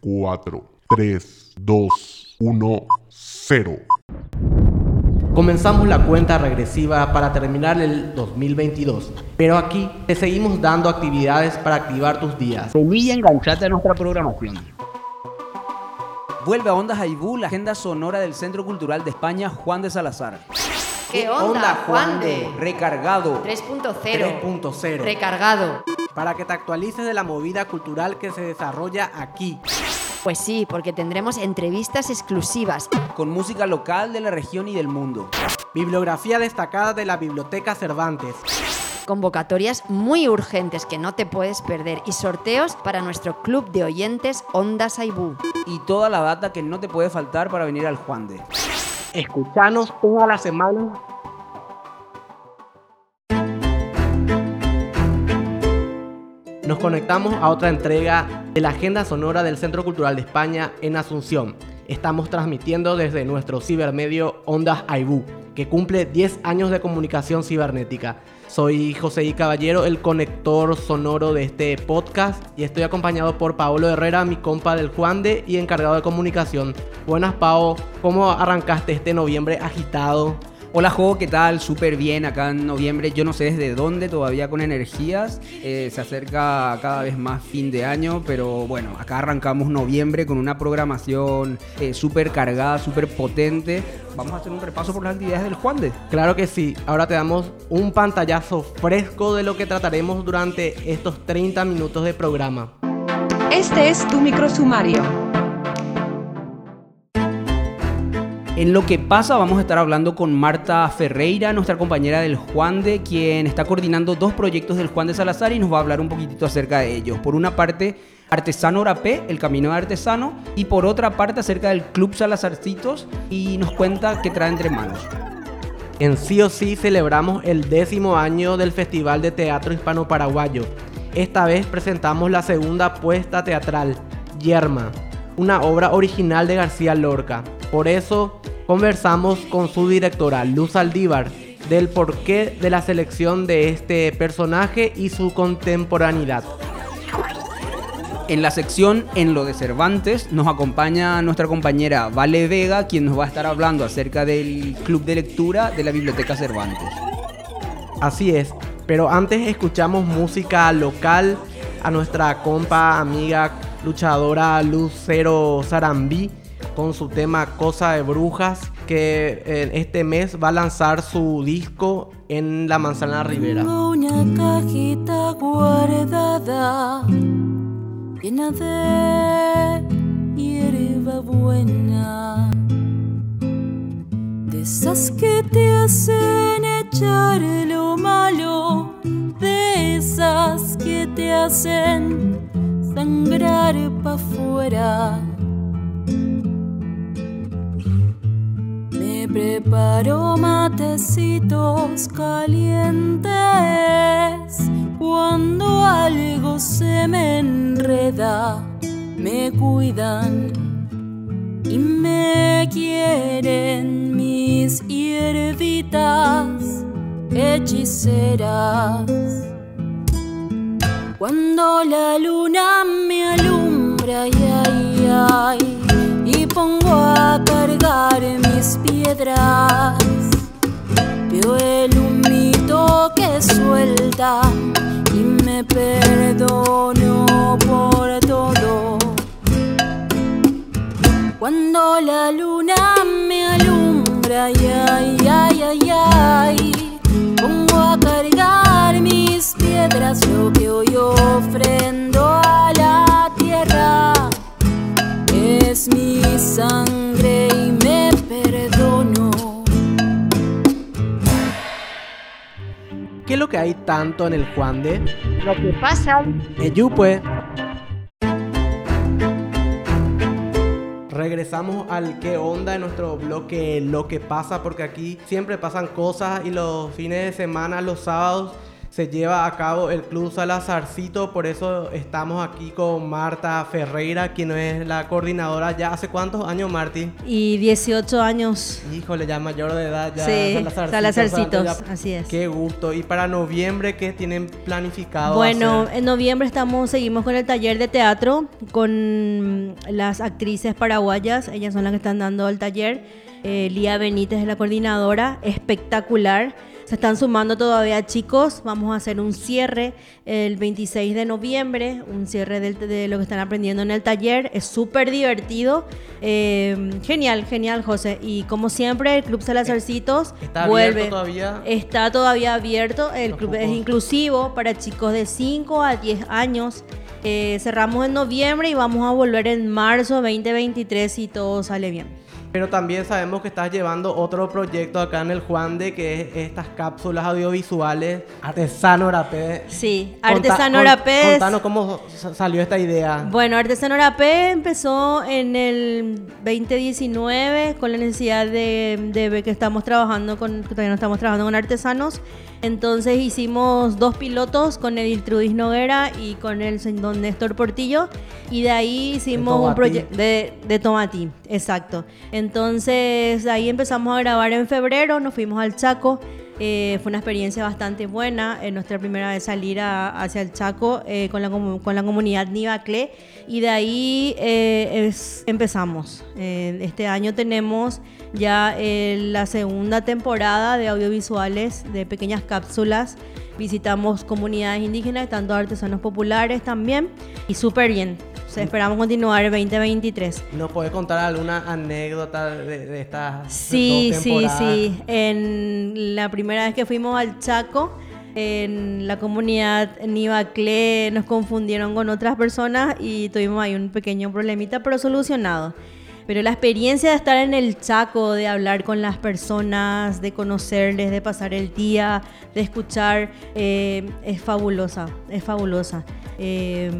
4, 3, 2, 1, 0. Comenzamos la cuenta regresiva para terminar el 2022, pero aquí te seguimos dando actividades para activar tus días. Y enganchate a nuestra programación. Vuelve a Ondas Aibú, la agenda sonora del Centro Cultural de España Juan de Salazar. ¿Qué onda, Juan de? Recargado. 3.0. 3.0. Recargado. Para que te actualices de la movida cultural que se desarrolla aquí. Pues sí, porque tendremos entrevistas exclusivas. Con música local de la región y del mundo. Bibliografía destacada de la Biblioteca Cervantes. Convocatorias muy urgentes que no te puedes perder y sorteos para nuestro club de oyentes Ondas Aibú. Y toda la data que no te puede faltar para venir al Juan de. Escuchanos toda la semana nos conectamos a otra entrega de la Agenda Sonora del Centro Cultural de España en Asunción. Estamos transmitiendo desde nuestro cibermedio Ondas Aibú, que cumple 10 años de comunicación cibernética. Soy José I. Caballero, el conector sonoro de este podcast, y estoy acompañado por Paolo Herrera, mi compa del Juan de y encargado de comunicación. Buenas, Pao. ¿Cómo arrancaste este noviembre agitado? Hola Jo, ¿qué tal? Súper bien acá en noviembre. Yo no sé desde dónde, todavía con energías. Eh, se acerca cada vez más fin de año, pero bueno, acá arrancamos noviembre con una programación eh, súper cargada, súper potente. Vamos a hacer un repaso por las actividades del Juan de. Claro que sí. Ahora te damos un pantallazo fresco de lo que trataremos durante estos 30 minutos de programa. Este es tu microsumario. En lo que pasa vamos a estar hablando con Marta Ferreira, nuestra compañera del Juan de, quien está coordinando dos proyectos del Juan de Salazar y nos va a hablar un poquitito acerca de ellos. Por una parte, Artesano Rapé, el Camino de Artesano, y por otra parte acerca del Club Salazarcitos y nos cuenta qué trae entre manos. En sí o sí celebramos el décimo año del Festival de Teatro Hispano-Paraguayo. Esta vez presentamos la segunda puesta teatral, Yerma, una obra original de García Lorca. Por eso conversamos con su directora, Luz Aldívar, del porqué de la selección de este personaje y su contemporaneidad. En la sección En lo de Cervantes nos acompaña nuestra compañera Vale Vega, quien nos va a estar hablando acerca del club de lectura de la Biblioteca Cervantes. Así es, pero antes escuchamos música local a nuestra compa, amiga, luchadora Lucero Sarambí con su tema Cosa de Brujas, que en este mes va a lanzar su disco en la Manzana Rivera. Una cajita guardada llena de hierba buena, de esas que te hacen echar lo malo, de esas que te hacen sangrar pa' afuera. Preparo matecitos calientes cuando algo se me enreda, me cuidan y me quieren mis hierbitas hechiceras. Cuando la luna me alumbra, ay, ay, ay, mis piedras, veo el humito que suelta y me perdono por todo. Cuando la luna me alumbra, ay, ay, ay, ay, ay, pongo a cargar mis piedras, lo que hoy ofrendo a la tierra es mi sangre ¿Qué es lo que hay tanto en el Juan de? Lo que pasa. Eyupe. Regresamos al qué onda de nuestro bloque Lo que pasa, porque aquí siempre pasan cosas y los fines de semana, los sábados, se lleva a cabo el Club Salazarcito, por eso estamos aquí con Marta Ferreira, quien es la coordinadora ya hace cuántos años, Marti. Y 18 años. Híjole, ya mayor de edad, ya Sí, Salazarcito, Salazarcitos, ya- así es. Qué gusto. Y para noviembre, ¿qué tienen planificado? Bueno, hacer? en noviembre estamos, seguimos con el taller de teatro con las actrices paraguayas. Ellas son las que están dando el taller. Eh, Lía Benítez es la coordinadora. Espectacular. Se están sumando todavía chicos. Vamos a hacer un cierre el 26 de noviembre, un cierre del- de, lo que están aprendiendo en el taller. Es súper divertido. Eh, genial, genial, José. Y como siempre, el Club Salazarcitos ¿Está vuelve. abierto todavía? Está todavía abierto. El Los club es inclusivo para chicos de 5 a 10 años. Eh, cerramos en noviembre y vamos a volver en marzo 2023 si todo sale bien. Pero también sabemos que estás llevando otro proyecto acá en el Juan de que es estas cápsulas audiovisuales Artesano Rapé. Sí, Conta- Artesano con- Rapé Contanos cómo sa- salió esta idea. Bueno, Artesano Rapé empezó en el 2019 con la necesidad de, de ver que estamos trabajando con, que todavía no estamos trabajando con artesanos. Entonces hicimos dos pilotos con Edil Trudis Noguera y con el señor don Néstor Portillo. Y de ahí hicimos un proyecto de, de Tomatí, exacto. Entonces de ahí empezamos a grabar en febrero, nos fuimos al Chaco. Eh, fue una experiencia bastante buena. Es nuestra primera vez salir a- hacia el Chaco eh, con, la, con la comunidad Nivacle. Y de ahí eh, es- empezamos. Eh, este año tenemos ya eh, la segunda temporada de audiovisuales de pequeñas cápsulas. Visitamos comunidades indígenas, tanto artesanos populares también. Y súper bien. Esperamos continuar el 2023. ¿Nos puedes contar alguna anécdota de, de estas Sí, dos sí, temporadas? sí. En la primera vez que fuimos al Chaco, en la comunidad Nivacle nos confundieron con otras personas y tuvimos ahí un pequeño problemita, pero solucionado. Pero la experiencia de estar en el Chaco, de hablar con las personas, de conocerles, de pasar el día, de escuchar, eh, es fabulosa, es fabulosa. Eh,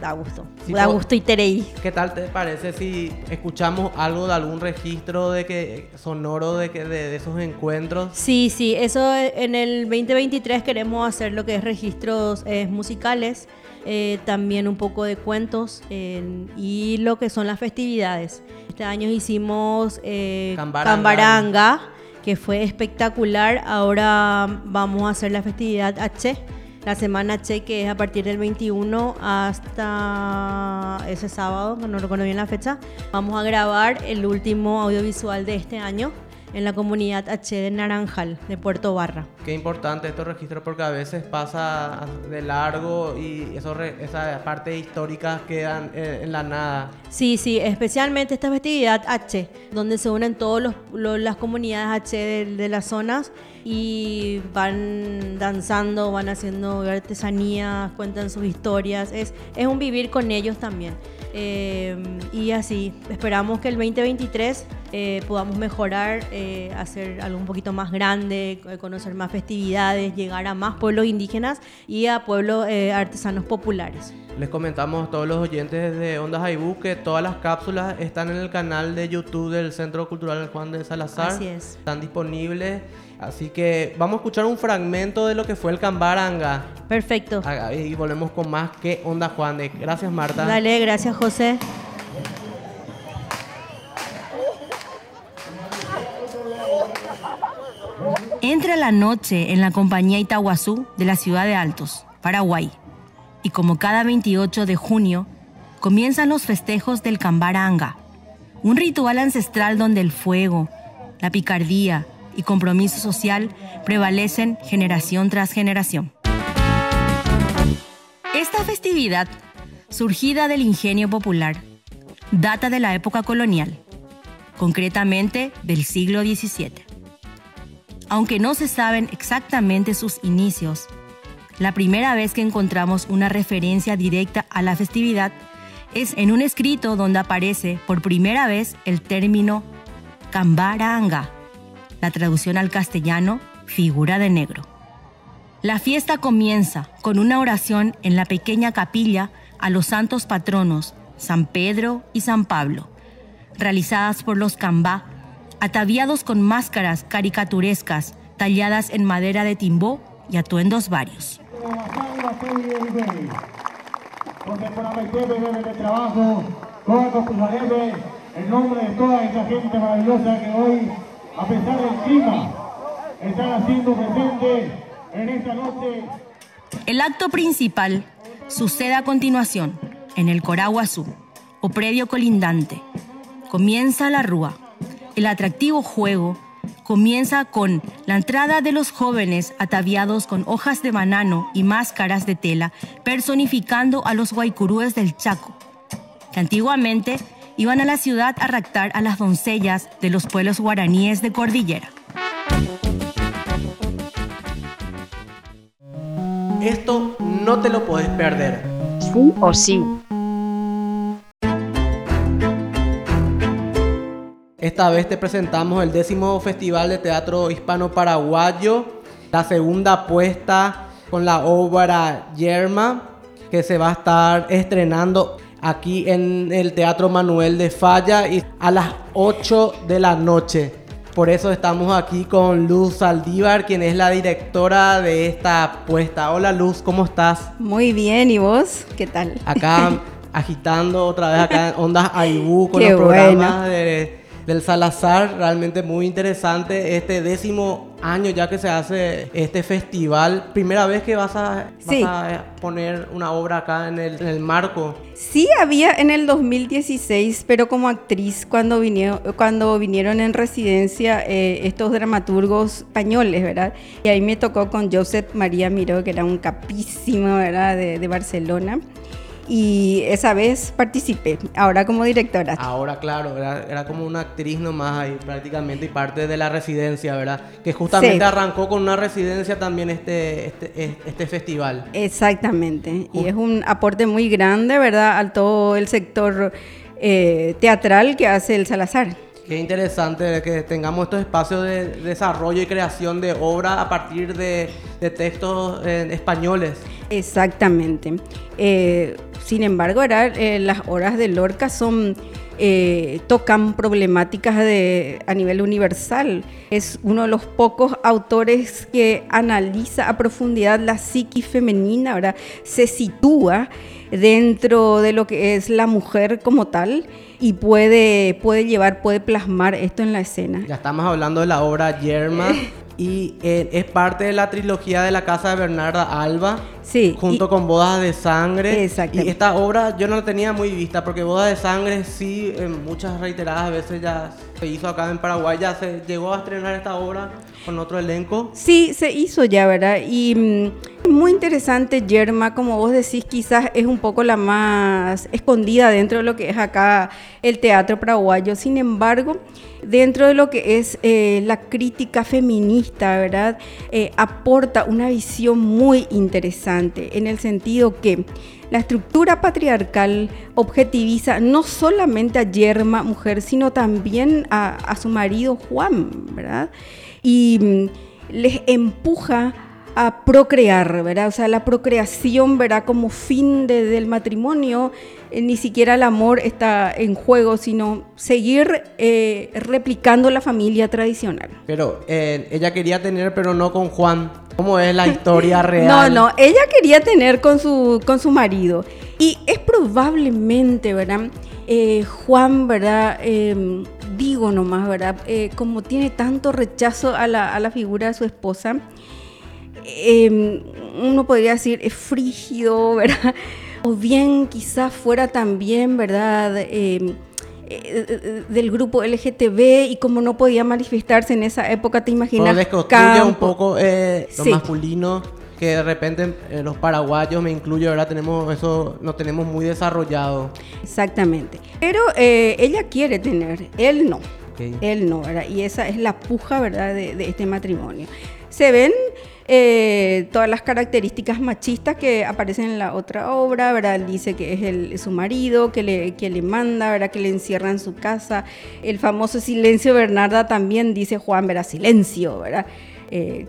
da gusto, Sí, da gusto y tereí. ¿Qué tal te parece si escuchamos algo de algún registro de que sonoro de que de, de esos encuentros? Sí, sí, eso en el 2023 queremos hacer lo que es registros eh, musicales, eh, también un poco de cuentos eh, y lo que son las festividades. Este año hicimos eh, Cambaranga. Cambaranga, que fue espectacular. Ahora vamos a hacer la festividad H, la semana H, que es a partir del 21 hasta ese sábado, no recuerdo bien la fecha. Vamos a grabar el último audiovisual de este año en la comunidad H de Naranjal, de Puerto Barra. Qué importante estos registros porque a veces pasa de largo y eso re- esa parte histórica quedan eh, en la nada. Sí, sí, especialmente esta festividad H, donde se unen todas las comunidades H de, de las zonas y van danzando, van haciendo artesanías, cuentan sus historias. Es, es un vivir con ellos también. Eh, y así, esperamos que el 2023 eh, podamos mejorar, eh, hacer algo un poquito más grande, conocer más festividades, llegar a más pueblos indígenas y a pueblos eh, artesanos populares. Les comentamos a todos los oyentes de Ondas Aibú que todas las cápsulas están en el canal de YouTube del Centro Cultural Juan de Salazar. Así es. Están disponibles. Así que vamos a escuchar un fragmento de lo que fue el Cambaranga. Perfecto. Y volvemos con más que Onda Juan de. Gracias, Marta. Dale, gracias José. Entra la noche en la compañía Itaguazú de la ciudad de Altos, Paraguay. Y como cada 28 de junio, comienzan los festejos del Cambaranga, un ritual ancestral donde el fuego, la picardía y compromiso social prevalecen generación tras generación. Esta festividad, surgida del ingenio popular, data de la época colonial, concretamente del siglo XVII. Aunque no se saben exactamente sus inicios, la primera vez que encontramos una referencia directa a la festividad es en un escrito donde aparece por primera vez el término cambaranga, la traducción al castellano figura de negro. La fiesta comienza con una oración en la pequeña capilla a los santos patronos San Pedro y San Pablo, realizadas por los cambá, ataviados con máscaras caricaturescas talladas en madera de timbó y atuendos varios. En nombre de toda gente maravillosa que hoy, a pesar del clima, están haciendo presente en esta noche. El acto principal sucede a continuación en el Coraguazú, o predio colindante. Comienza la rúa. El atractivo juego comienza con la entrada de los jóvenes ataviados con hojas de banano y máscaras de tela, personificando a los guaycurúes del Chaco, que antiguamente iban a la ciudad a raptar a las doncellas de los pueblos guaraníes de Cordillera. Esto no te lo puedes perder. Sí o sí. Esta vez te presentamos el décimo Festival de Teatro Hispano Paraguayo, la segunda apuesta con la obra Yerma, que se va a estar estrenando aquí en el Teatro Manuel de Falla y a las 8 de la noche. Por eso estamos aquí con Luz Saldívar, quien es la directora de esta apuesta. Hola Luz, ¿cómo estás? Muy bien, ¿y vos? ¿Qué tal? Acá agitando otra vez acá en Ondas Aibú con los programas de del Salazar. Realmente muy interesante este décimo año ya que se hace este festival. Primera vez que vas a, poner una obra acá en el, marco. Sí, había en el 2016, pero como actriz cuando vinieron, cuando vinieron en residencia eh, estos dramaturgos españoles, ¿verdad? Y ahí me tocó con Joseph María Miró, que era un capísimo, ¿verdad? De, de Barcelona y esa vez participé, ahora como directora. Ahora, claro, era, como una actriz nomás ahí prácticamente y parte de la residencia, ¿verdad? Que justamente arrancó con una residencia también este, este, este festival. Exactamente, y es un aporte muy grande, ¿verdad? A todo el sector eh, teatral que hace el Salazar. Qué interesante que tengamos estos espacios de desarrollo y creación de obra a partir de, textos eh, españoles. Exactamente. Eh, sin embargo, eh, las obras de Lorca son tocan problemáticas de, a nivel universal. Es uno de los pocos autores que analiza a profundidad la psiquis femenina, ¿verdad? se sitúa dentro de lo que es la mujer como tal y puede, puede llevar, puede plasmar esto en la escena. Ya estamos hablando de la obra Yerma. y eh, es parte de la trilogía de la casa de Bernarda Alba. Sí. Junto con Bodas de Sangre. Exacto. Y esta obra yo no la tenía muy vista porque Bodas de Sangre sí, en muchas reiteradas veces ya se hizo acá en Paraguay. Ya se llegó a estrenar esta obra con otro elenco. Sí, se hizo ya, ¿verdad? Y mm, muy interesante, Yerma, como vos decís, quizás es un poco la más escondida dentro de lo que es acá el teatro paraguayo. Sin embargo, dentro de lo que es eh, la crítica feminista, ¿verdad? Eh, aporta una visión muy interesante en el sentido que la estructura patriarcal objetiviza no solamente a Yerma, mujer, sino también a, a su marido Juan, ¿verdad? Y mm, les empuja a procrear, ¿verdad? O sea, la procreación, ¿verdad? Como fin del matrimonio, eh, ni siquiera el amor está en juego, sino seguir eh, replicando la familia tradicional. Pero eh, ella quería tener, pero no con Juan. ¿Cómo es la historia real? no, no, ella quería tener con su, con su marido. Y es probablemente, ¿verdad? Juan, ¿verdad? Digo nomás, ¿verdad? como tiene tanto rechazo a la, a la figura de su esposa, Em, uno podría decir, es frígido, ¿verdad? O bien quizás fuera también, ¿verdad? Em, eh, eh, del grupo LGTB y como no podía manifestarse en esa época, te imaginas. Pero un poco eh, lo masculino que de repente los paraguayos, me incluyo, ahora tenemos eso, no tenemos muy desarrollado. Exactamente. Pero ella quiere tener, él no. Él no, ¿verdad? Y esa es la puja, ¿verdad? De, de este matrimonio. Se ven eh, todas las características machistas que aparecen en la otra obra, ¿verdad? dice que es el, su marido, que le, que le manda, ¿verdad? Que le encierra en su casa. El famoso silencio Bernarda también dice Juan, ¿verdad? Silencio, ¿verdad? Eh,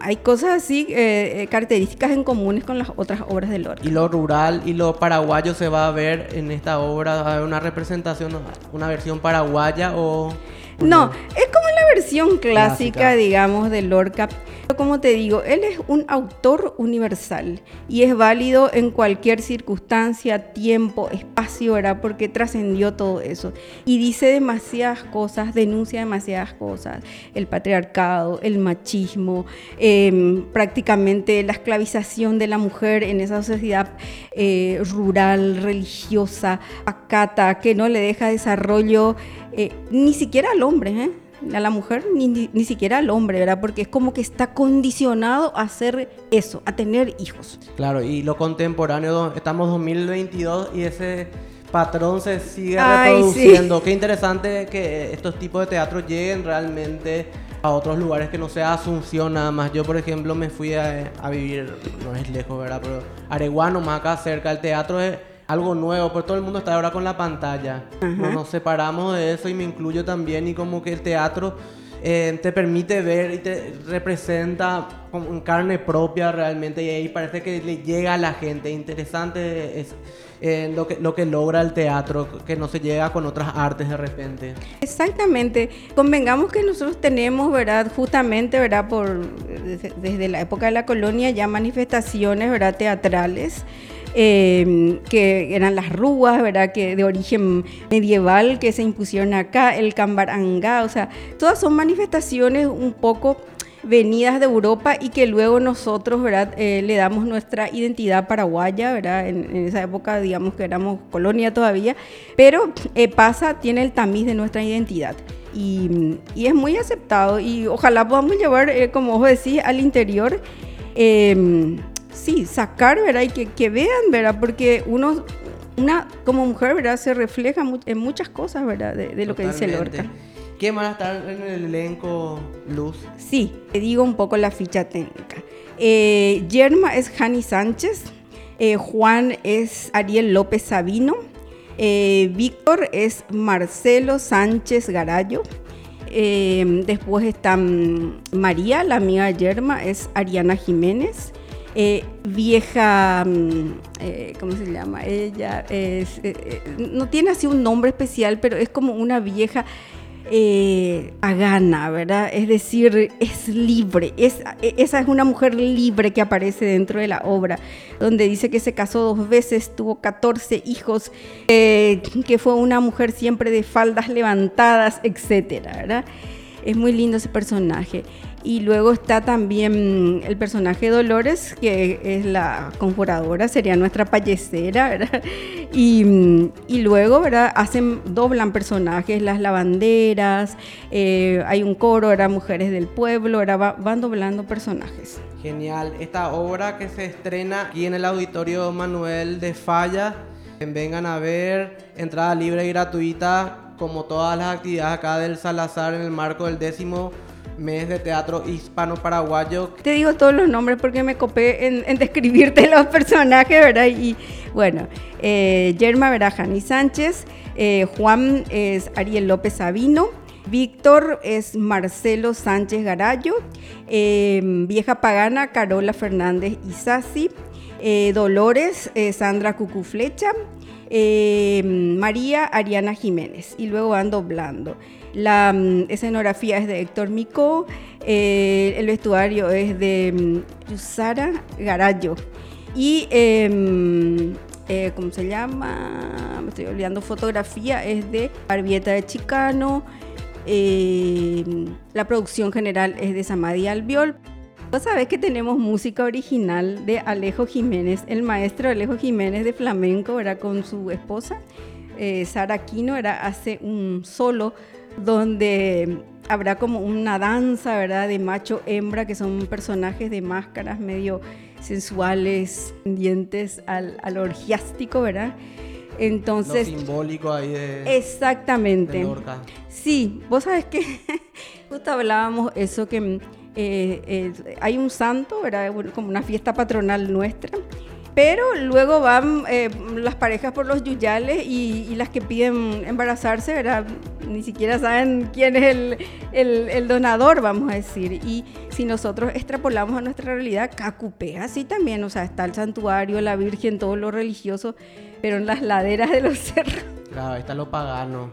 hay cosas así, eh, características en comunes con las otras obras de Lorca. Y lo rural y lo paraguayo se va a ver en esta obra, ¿va a una representación, una versión paraguaya o...? No, es como versión clásica, digamos, de Lorca. Como te digo, él es un autor universal y es válido en cualquier circunstancia, tiempo, espacio, ¿verdad? Porque trascendió todo eso. Y dice demasiadas cosas, denuncia demasiadas cosas. El patriarcado, el machismo, em, prácticamente la esclavización de la mujer en esa sociedad eh, rural, religiosa, acata, que no le deja desarrollo eh, ni siquiera al hombre, ¿eh? A la mujer ni, ni, siquiera al hombre, ¿verdad? Porque es como que está condicionado a hacer eso, a tener hijos. Claro, y lo contemporáneo, estamos 2022 y ese patrón se sigue reproduciendo. Qué interesante que estos tipos de teatro lleguen realmente a otros lugares que no sea Asunción nada más. Yo, por ejemplo, me fui a, a vivir, no es lejos, ¿verdad? Pero Areguano, más acá cerca, el teatro es algo nuevo, pero todo el mundo está ahora con la pantalla. nos separamos de eso y me incluyo también y como que el teatro eh, te permite ver y te representa con carne propia realmente y ahí parece que le llega a la gente. Interesante es eh, lo, que, lo que logra el teatro, que no se llega con otras artes de repente. Exactamente. Convengamos que nosotros tenemos, ¿verdad? Justamente, ¿verdad? Por, desde, desde la época de la colonia ya manifestaciones, ¿verdad? Teatrales. Eh, que eran las rúas, ¿verdad? Que de origen medieval que se impusieron acá, el cambaranga, o sea, todas son manifestaciones un poco venidas de Europa y que luego nosotros, ¿verdad? Eh, le damos nuestra identidad paraguaya, ¿verdad? En, esa época, digamos que éramos colonia todavía, pero eh, pasa, tiene el tamiz de nuestra identidad. Y, y, es muy aceptado y ojalá podamos llevar, como vos decís, al interior sí, sacar, ¿verdad? Y que, que vean, ¿verdad? Porque uno, una como mujer, ¿verdad? Se refleja en muchas cosas, ¿verdad? De, lo que dice Lorca. ¿Quién va a estar en el elenco, Luz? Sí, te digo un poco la ficha técnica. Eh, Yerma es Jani Sánchez, eh, Juan es Ariel López Sabino, eh, Víctor es Marcelo Sánchez Garayo, después está mm, María, la amiga Yerma, es Ariana Jiménez. Eh, vieja, mm, eh, ¿cómo se llama? Ella eh, no tiene así un nombre especial, pero es como una vieja pagana, ¿verdad? Es decir, es libre. Es, esa es una mujer libre que aparece dentro de la obra, donde dice que se casó dos veces, tuvo 14 hijos, que fue una mujer siempre de faldas levantadas, etcétera, ¿verdad? Es muy lindo ese personaje. Y luego está también el personaje Dolores, que es la conjuradora, sería nuestra payesera, ¿verdad? Y, y luego, ¿verdad? Hacen, doblan personajes, las lavanderas, eh, hay un coro, ¿verdad? Mujeres del pueblo, van doblando personajes. Genial. Esta obra que se estrena aquí en el Auditorio Manuel de Falla, vengan a ver, entrada libre y gratuita, como todas las actividades acá del Salazar en el marco del décimo mes de teatro hispano-paraguayo. Te digo todos los nombres porque me copé en, describirte los personajes, ¿verdad? Y bueno, eh, Yerma Verajani Sánchez, eh, Juan es Ariel López Sabino. Víctor es Marcelo Sánchez Garallo, eh, Vieja Pagana Carola Fernández Isasi, Dolores Sandra Cucuflecha, María Ariana Jiménez y luego van doblando. La mm, escenografía es de Héctor Micó, eh, el vestuario es de Yusara Garallo y, em, eh, ¿cómo se llama? Me estoy olvidando, fotografía es de Barbieta de Chicano, em, la producción general es de Samadhi Albiol. Vos sabés que tenemos música original de Alejo Jiménez, el maestro Alejo Jiménez de flamenco, era con su esposa, eh, Sara Aquino, era, hace un solo donde habrá como una danza, ¿verdad? De macho-hembra, que son personajes de máscaras medio sensuales, tendientes al, al orgiástico, ¿verdad? Entonces... Lo simbólico ahí de... Exactamente. sí, vos sabes que justo hablábamos eso que eh, eh, hay un santo, ¿verdad? Como una fiesta patronal nuestra pero luego van eh, las parejas por los yuyales y, las que piden embarazarse, ¿verdad? Ni siquiera saben quién es el, donador, vamos a decir. Y si nosotros extrapolamos a nuestra realidad, Cacupé así también, o sea, está el santuario, la Virgen, todo lo religioso, pero en las laderas de los cerros. Claro, está lo pagano,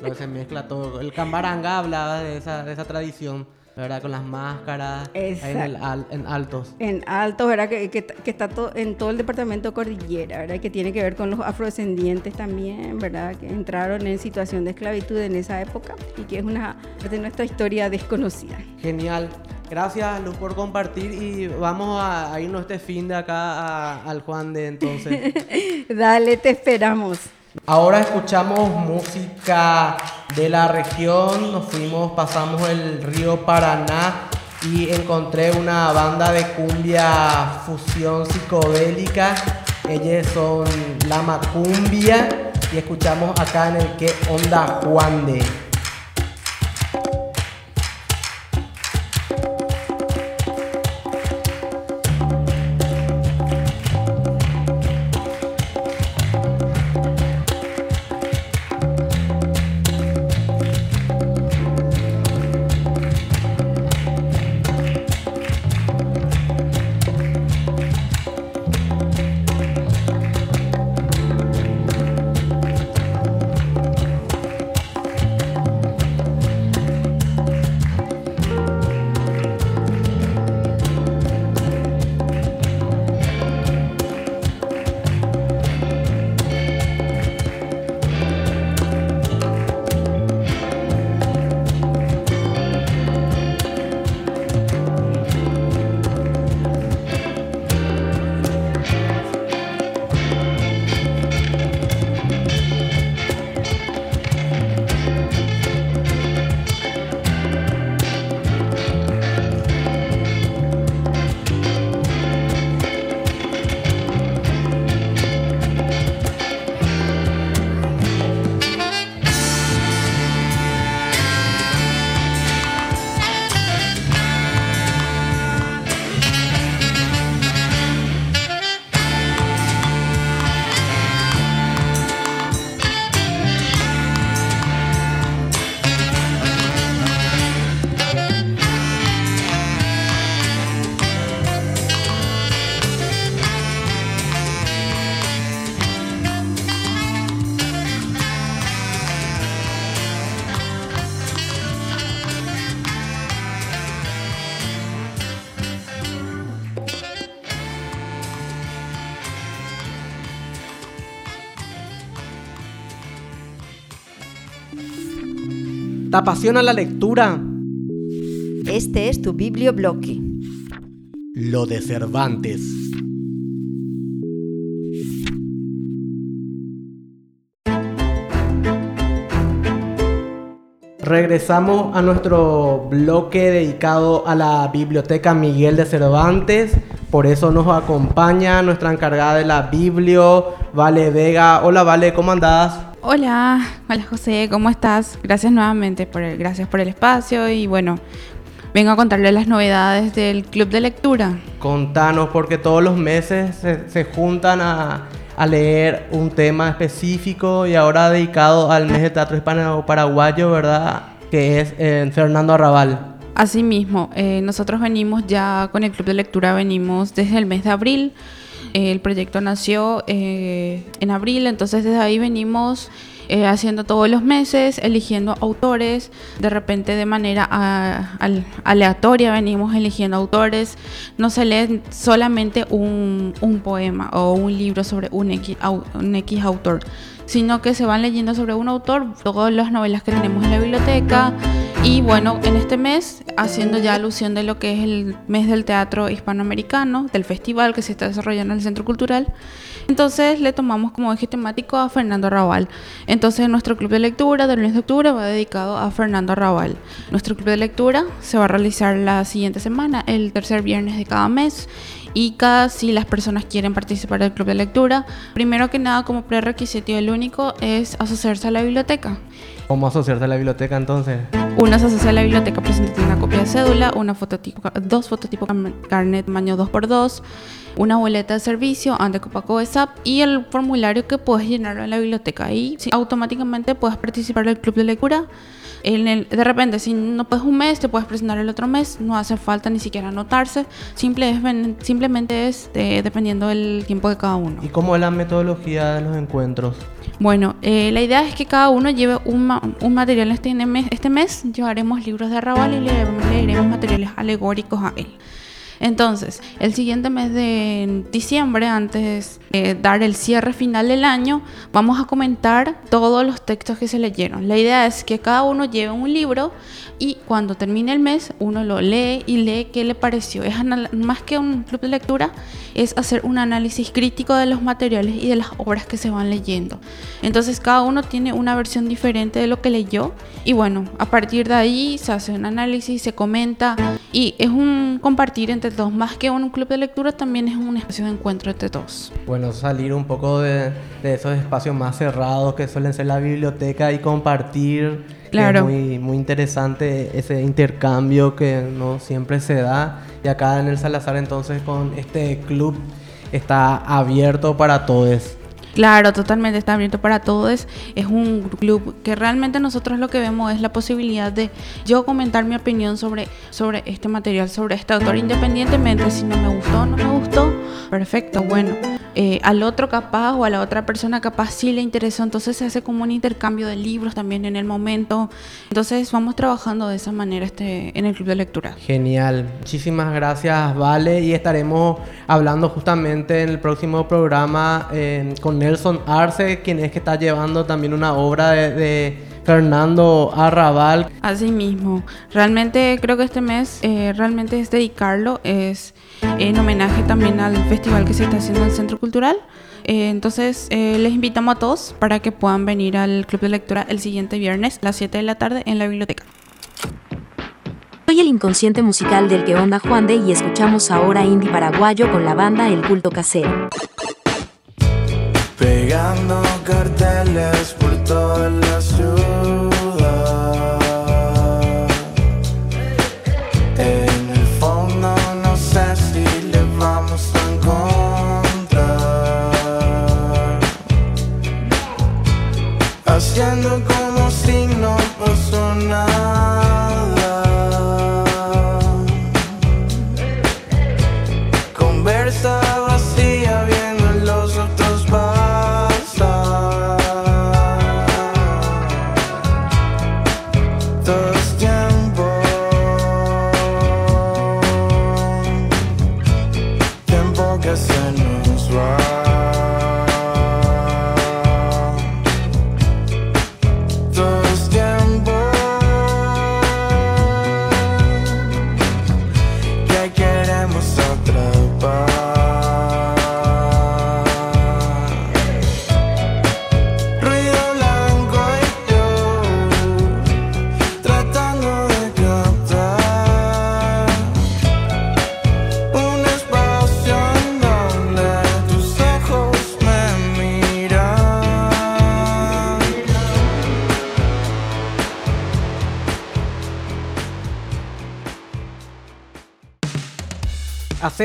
lo se mezcla todo. El Cambaranga hablaba de esa, de esa tradición ¿verdad? Con las máscaras ahí en, el al- en altos. En alto, ¿verdad? Que, que- que está to- en todo el departamento cordillera, ¿verdad? Que tiene que ver con los afrodescendientes también, ¿verdad? Que entraron en situación de esclavitud en esa época y que es una parte de nuestra historia desconocida. Genial. Gracias, Luz, por compartir y vamos a, a irnos este fin de acá a- al Juan de entonces. Dale, te esperamos. Ahora escuchamos música de la región, nos fuimos, pasamos el río Paraná y encontré una banda de cumbia fusión psicodélica. Ellos son La Macumbia y escuchamos acá en el que Onda Juan apasiona la lectura? Este es tu bibliobloque. Lo de Cervantes. Regresamos a nuestro bloque dedicado a la Biblioteca Miguel de Cervantes. Por eso nos acompaña nuestra encargada de la Biblio, Vale Vega. Hola Vale, ¿cómo andás? Hola, hola José, ¿cómo estás? Gracias nuevamente por el, gracias por el espacio y bueno, vengo a contarle las novedades del club de lectura. Contanos, porque todos los meses se, se juntan a, a leer un tema específico y ahora dedicado al mes de teatro hispano paraguayo, ¿verdad? Que es eh, Fernando Arrabal. Asimismo, eh, nosotros venimos ya con el club de lectura, venimos desde el mes de abril. El proyecto nació eh, en abril, entonces desde ahí venimos eh, haciendo todos los meses, eligiendo autores, de repente de manera a- al- aleatoria venimos eligiendo autores. No se lee solamente un, poema o un libro sobre un X, un X autor, sino que se van leyendo sobre un autor todas las novelas que tenemos en la biblioteca. Y bueno, en este mes, haciendo ya alusión de lo que es el mes del teatro hispanoamericano, del festival que se está desarrollando en el Centro Cultural, entonces le tomamos como eje temático a Fernando Arrabal. Entonces nuestro club de lectura del mes de octubre va dedicado a Fernando Arrabal. Nuestro club de lectura se va a realizar la siguiente semana, el tercer viernes de cada mes. Cada si las personas quieren participar del club de lectura, primero que nada como prerequisito el único es asociarse a la biblioteca. ¿Cómo asociarse a la biblioteca entonces? Uno se asocia a la biblioteca presentando una copia de cédula, una fototipo, dos fototipos carnet tamaño 2x2, una boleta de servicio ante Copaco SAP y el formulario que puedes llenar en la biblioteca. Y sí, automáticamente puedes participar del club de lectura. En el- de repente, si no puedes un mes, te puedes presentar el otro mes. No hace falta ni siquiera anotarse. Simple es simplemente es eh, dependiendo del tiempo de cada uno. ¿Y cómo es la metodología de los encuentros? Bueno, eh, la idea es que cada uno lleve un, ma- un material este mes, este mes, llevaremos libros de Arrabal y le- leeremos materiales alegóricos a él. Entonces, el siguiente mes de diciembre, antes de dar el cierre final del año, vamos a comentar todos los textos que se leyeron. La idea es que cada uno lleve un libro y cuando termine el mes, uno lo lee y lee qué le pareció. Es más que un club de lectura, es hacer un análisis crítico de los materiales y de las obras que se van leyendo. Entonces, cada uno tiene una versión diferente de lo que leyó y bueno, a partir de ahí se hace un análisis, se comenta y es un compartir entre todos. Más que un club de lectura, también es un espacio de encuentro entre todos. Bueno, salir un poco de, de esos espacios más cerrados que suelen ser la biblioteca y compartir. que Claro. Es muy, muy interesante ese intercambio que no siempre se da. Y acá en el Salazar entonces con este club está abierto para todos. Claro, totalmente está abierto para todos. Es un club que realmente nosotros lo que vemos es la posibilidad de yo comentar mi opinión sobre, sobre este material, sobre este autor, independientemente si no me gustó o no me gustó. Perfecto, bueno. Eh, al otro capaz o a la otra persona capaz sí le interesó, entonces se hace como un intercambio de libros también en el momento. Entonces vamos trabajando de esa manera este, en el club de lectura. Genial. Muchísimas gracias, Vale. Y estaremos hablando justamente en el próximo programa eh, con Nelson Arce, quien es que está llevando también una obra de, de Fernando Arrabal. Así mismo, realmente creo que este mes eh, realmente es dedicarlo, es en homenaje también al festival que se está haciendo en el Centro Cultural. Eh, entonces eh, les invitamos a todos para que puedan venir al Club de Lectura el siguiente viernes a las 7 de la tarde en la biblioteca. Soy el inconsciente musical del que onda Juan de y escuchamos ahora indie paraguayo con la banda El Culto Casero. Pegando carteles por toda la ciudad. Haciendo como si no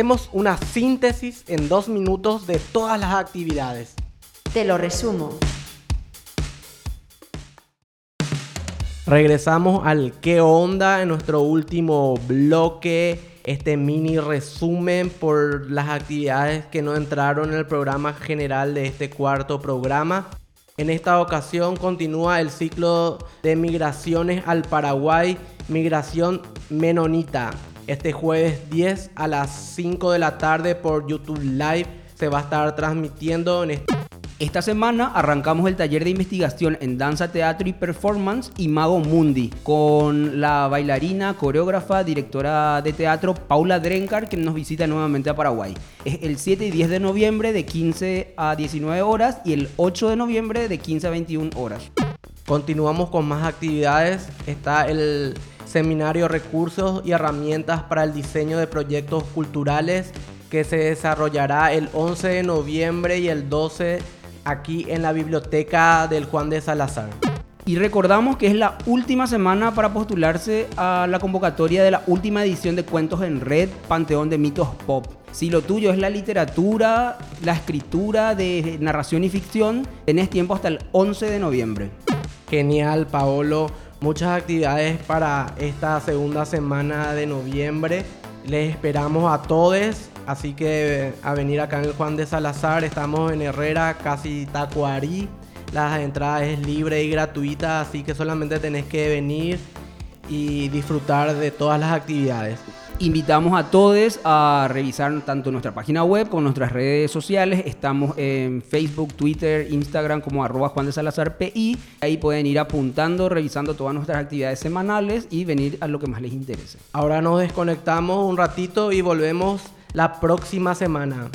Hacemos una síntesis en dos minutos de todas las actividades. Te lo resumo. Regresamos al qué onda en nuestro último bloque. Este mini resumen por las actividades que no entraron en el programa general de este cuarto programa. En esta ocasión continúa el ciclo de migraciones al Paraguay, migración menonita. Este jueves 10 a las 5 de la tarde por YouTube Live se va a estar transmitiendo en este Esta semana arrancamos el taller de investigación en danza, teatro y performance y Mago Mundi con la bailarina, coreógrafa, directora de teatro Paula Drenkar que nos visita nuevamente a Paraguay. Es el 7 y 10 de noviembre de 15 a 19 horas y el 8 de noviembre de 15 a 21 horas. Continuamos con más actividades. Está el seminario Recursos y Herramientas para el Diseño de Proyectos Culturales que se desarrollará el 11 de noviembre y el 12 aquí en la biblioteca del Juan de Salazar. Y recordamos que es la última semana para postularse a la convocatoria de la última edición de Cuentos en Red, Panteón de Mitos Pop. Si lo tuyo es la literatura, la escritura de narración y ficción, tenés tiempo hasta el 11 de noviembre. Genial, Paolo. Muchas actividades para esta segunda semana de noviembre. Les esperamos a todos. Así que a venir acá en el Juan de Salazar. Estamos en Herrera, casi Tacuarí. La entrada es libre y gratuita, así que solamente tenés que venir y disfrutar de todas las actividades. Invitamos a todos a revisar tanto nuestra página web como nuestras redes sociales. Estamos en Facebook, Twitter, Instagram como arroba Juan de Salazar PI. Ahí pueden ir apuntando, revisando todas nuestras actividades semanales y venir a lo que más les interese. Ahora nos desconectamos un ratito y volvemos la próxima semana.